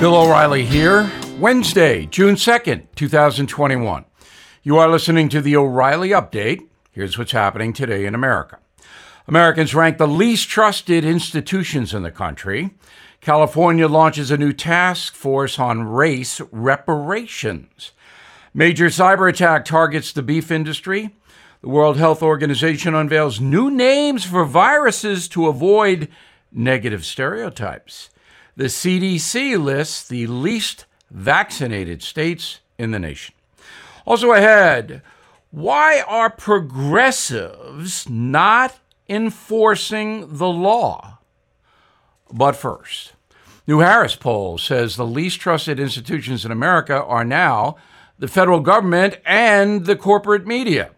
Bill O'Reilly here, Wednesday, June 2nd, 2021. You are listening to the O'Reilly Update. Here's what's happening today in America. Americans rank the least trusted institutions in the country. California launches a new task force on race reparations. Major cyber attack targets the beef industry. The World Health Organization unveils new names for viruses to avoid negative stereotypes. The CDC lists the least vaccinated states in the nation. Also ahead, why are progressives not enforcing the law? But first, New Harris poll says the least trusted institutions in America are now the federal government and the corporate media.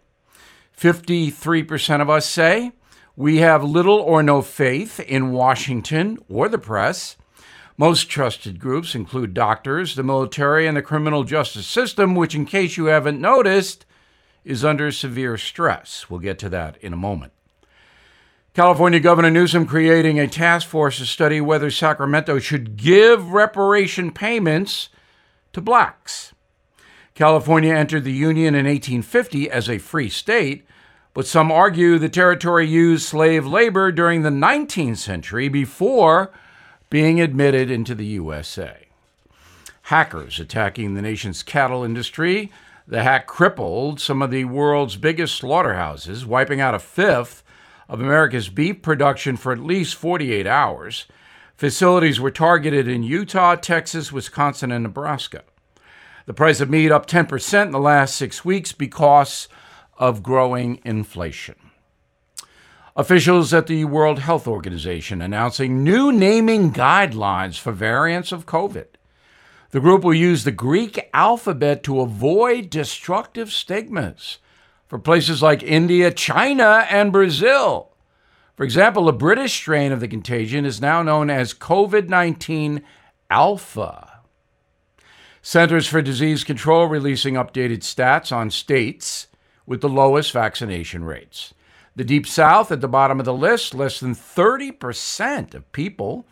53% of us say we have little or no faith in Washington or the press. Most trusted groups include doctors, the military, and the criminal justice system, which, in case you haven't noticed, is under severe stress. We'll get to that in a moment. California Governor Newsom creating a task force to study whether Sacramento should give reparation payments to blacks. California entered the Union in 1850 as a free state, but some argue the territory used slave labor during the 19th century before being admitted into the USA. Hackers attacking the nation's cattle industry. The hack crippled some of the world's biggest slaughterhouses, wiping out a fifth of America's beef production for at least 48 hours. Facilities were targeted in Utah, Texas, Wisconsin, and Nebraska. The price of meat up 10% in the last six weeks because of growing inflation. Officials at the World Health Organization announcing new naming guidelines for variants of COVID. The group will use the Greek alphabet to avoid destructive stigmas for places like India, China, and Brazil. For example, the British strain of the contagion is now known as COVID 19 Alpha. Centers for Disease Control releasing updated stats on states with the lowest vaccination rates. The Deep South at the bottom of the list, less than 30% of people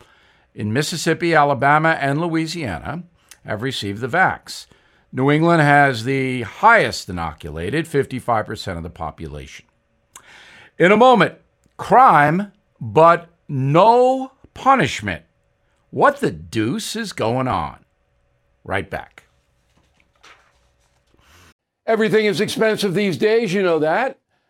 in Mississippi, Alabama, and Louisiana have received the vax. New England has the highest inoculated, 55% of the population. In a moment, crime, but no punishment. What the deuce is going on? Right back. Everything is expensive these days, you know that.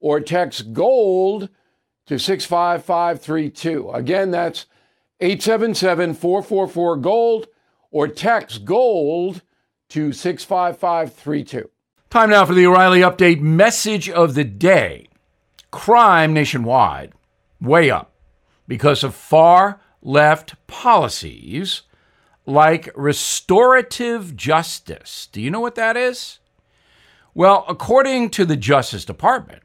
or text GOLD to 65532. Again, that's 877 444 GOLD or text GOLD to 65532. Time now for the O'Reilly Update message of the day. Crime nationwide, way up because of far left policies like restorative justice. Do you know what that is? Well, according to the Justice Department,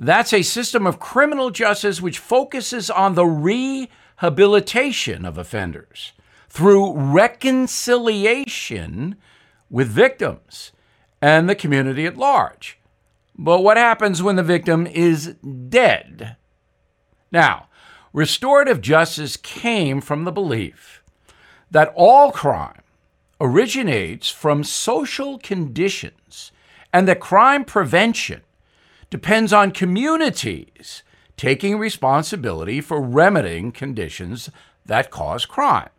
that's a system of criminal justice which focuses on the rehabilitation of offenders through reconciliation with victims and the community at large. But what happens when the victim is dead? Now, restorative justice came from the belief that all crime originates from social conditions and that crime prevention depends on communities taking responsibility for remedying conditions that cause crime.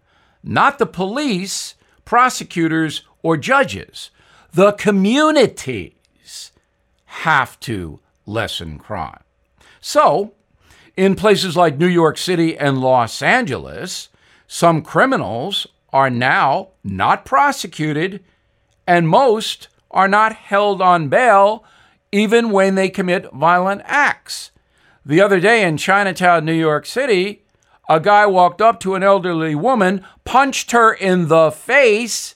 Not the police prosecutors, or judges. The communities have to lessen crime. So, in places like New York City and Los Angeles, some criminals are now not prosecuted, and most are not held on bail even when they commit violent acts. The other day in Chinatown, New York City, a guy walked up to an elderly woman, punched her in the face,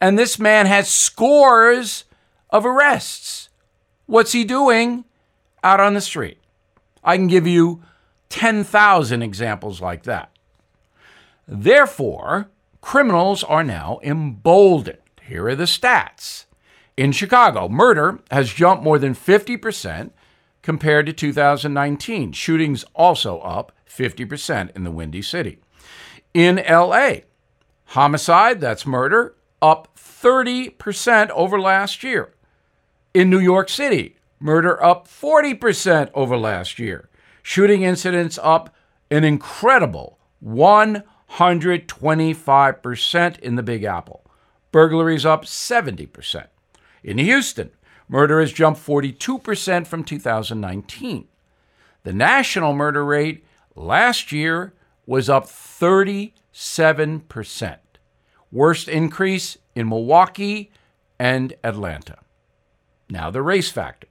and this man has scores of arrests. What's he doing out on the street? I can give you 10,000 examples like that. Therefore, criminals are now emboldened. Here are the stats. In Chicago, murder has jumped more than 50% compared to 2019. Shootings also up 50% in the Windy City. In LA, homicide, that's murder, up 30% over last year. In New York City, murder up 40% over last year. Shooting incidents up an incredible 125% in the Big Apple. Burglaries up 70%. In Houston, murder has jumped 42% from 2019. The national murder rate last year was up 37%. Worst increase in Milwaukee and Atlanta. Now, the race factor.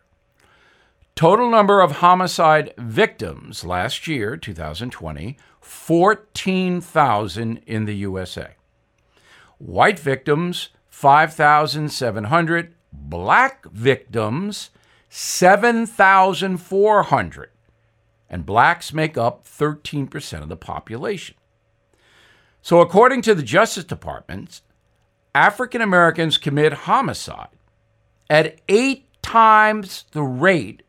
Total number of homicide victims last year, 2020, 14,000 in the USA. White victims, 5,700. Black victims, 7,400 and blacks make up 13% of the population. So, according to the Justice Department, African Americans commit homicide at eight times the rate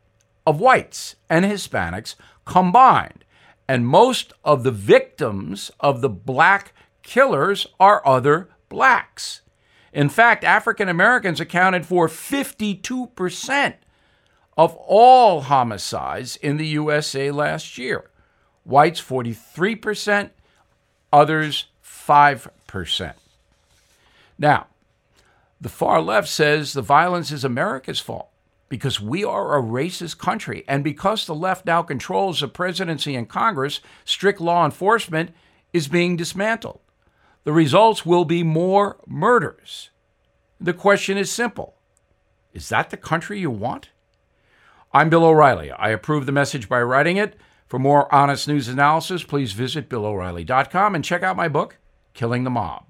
of whites and Hispanics combined. And most of the victims of the black killers are other blacks. In fact, African Americans accounted for 52% of all homicides in the USA last year. Whites 43%, others 5%. Now, the far left says the violence is America's fault because we are a racist country. And because the left now controls the presidency and Congress, strict law enforcement is being dismantled. The results will be more murders. The question is simple Is that the country you want? I'm Bill O'Reilly. I approve the message by writing it. For more honest news analysis, please visit BillO'Reilly.com and check out my book, Killing the Mob.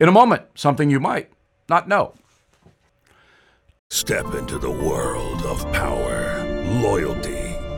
In a moment, something you might not know. Step into the world of power, loyalty,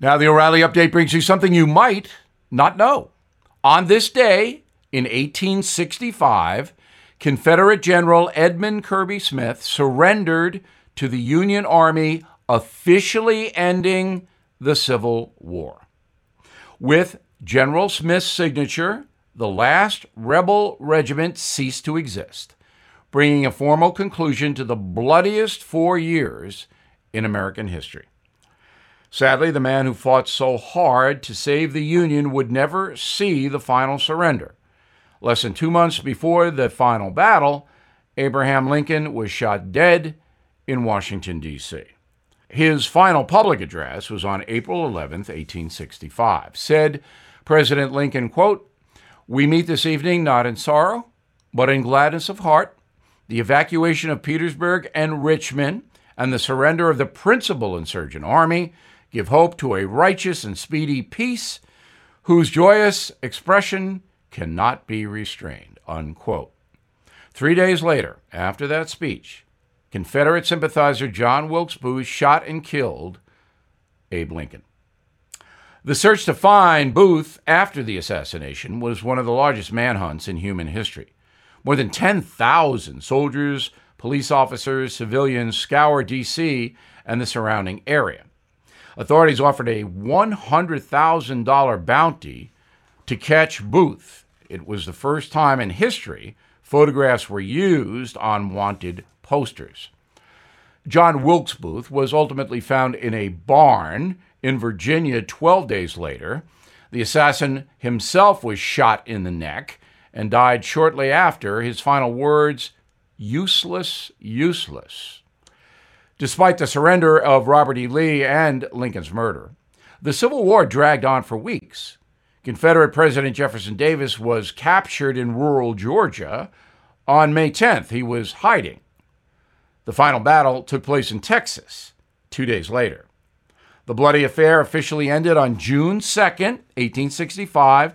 Now, the O'Reilly update brings you something you might not know. On this day in 1865, Confederate General Edmund Kirby Smith surrendered to the Union Army, officially ending the Civil War. With General Smith's signature, the last rebel regiment ceased to exist, bringing a formal conclusion to the bloodiest four years in American history. Sadly, the man who fought so hard to save the Union would never see the final surrender. Less than two months before the final battle, Abraham Lincoln was shot dead in Washington, D.C. His final public address was on April 11, 1865. Said President Lincoln, quote, We meet this evening not in sorrow, but in gladness of heart. The evacuation of Petersburg and Richmond and the surrender of the principal insurgent army give hope to a righteous and speedy peace whose joyous expression cannot be restrained. Unquote. Three days later, after that speech, Confederate sympathizer John Wilkes Booth shot and killed Abe Lincoln. The search to find Booth after the assassination was one of the largest manhunts in human history. More than 10,000 soldiers, police officers, civilians scour D.C. and the surrounding area. Authorities offered a $100,000 bounty to catch Booth. It was the first time in history photographs were used on wanted posters. John Wilkes Booth was ultimately found in a barn in Virginia 12 days later. The assassin himself was shot in the neck and died shortly after. His final words useless, useless. Despite the surrender of Robert E. Lee and Lincoln's murder, the Civil War dragged on for weeks. Confederate President Jefferson Davis was captured in rural Georgia on May 10th. He was hiding. The final battle took place in Texas two days later. The bloody affair officially ended on June 2nd, 1865.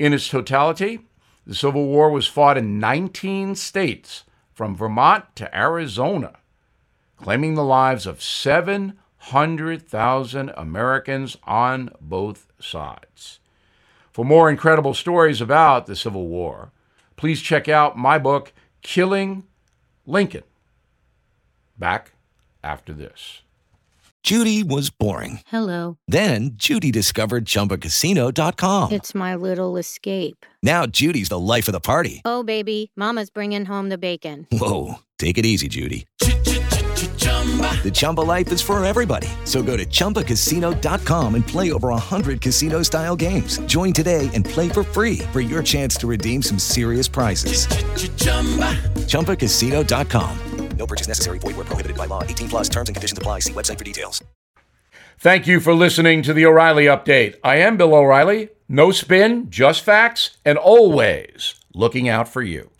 In its totality, the Civil War was fought in 19 states, from Vermont to Arizona, claiming the lives of 700,000 Americans on both sides. For more incredible stories about the Civil War, please check out my book, Killing Lincoln. Back after this. Judy was boring. Hello. Then Judy discovered ChumbaCasino.com. It's my little escape. Now Judy's the life of the party. Oh, baby, Mama's bringing home the bacon. Whoa, take it easy, Judy. The Chumba life is for everybody. So go to ChumbaCasino.com and play over 100 casino style games. Join today and play for free for your chance to redeem some serious prizes. ChumbaCasino.com. No purchase necessary. Void where prohibited by law. 18 plus terms and conditions apply. See website for details. Thank you for listening to the O'Reilly Update. I am Bill O'Reilly. No spin, just facts, and always looking out for you.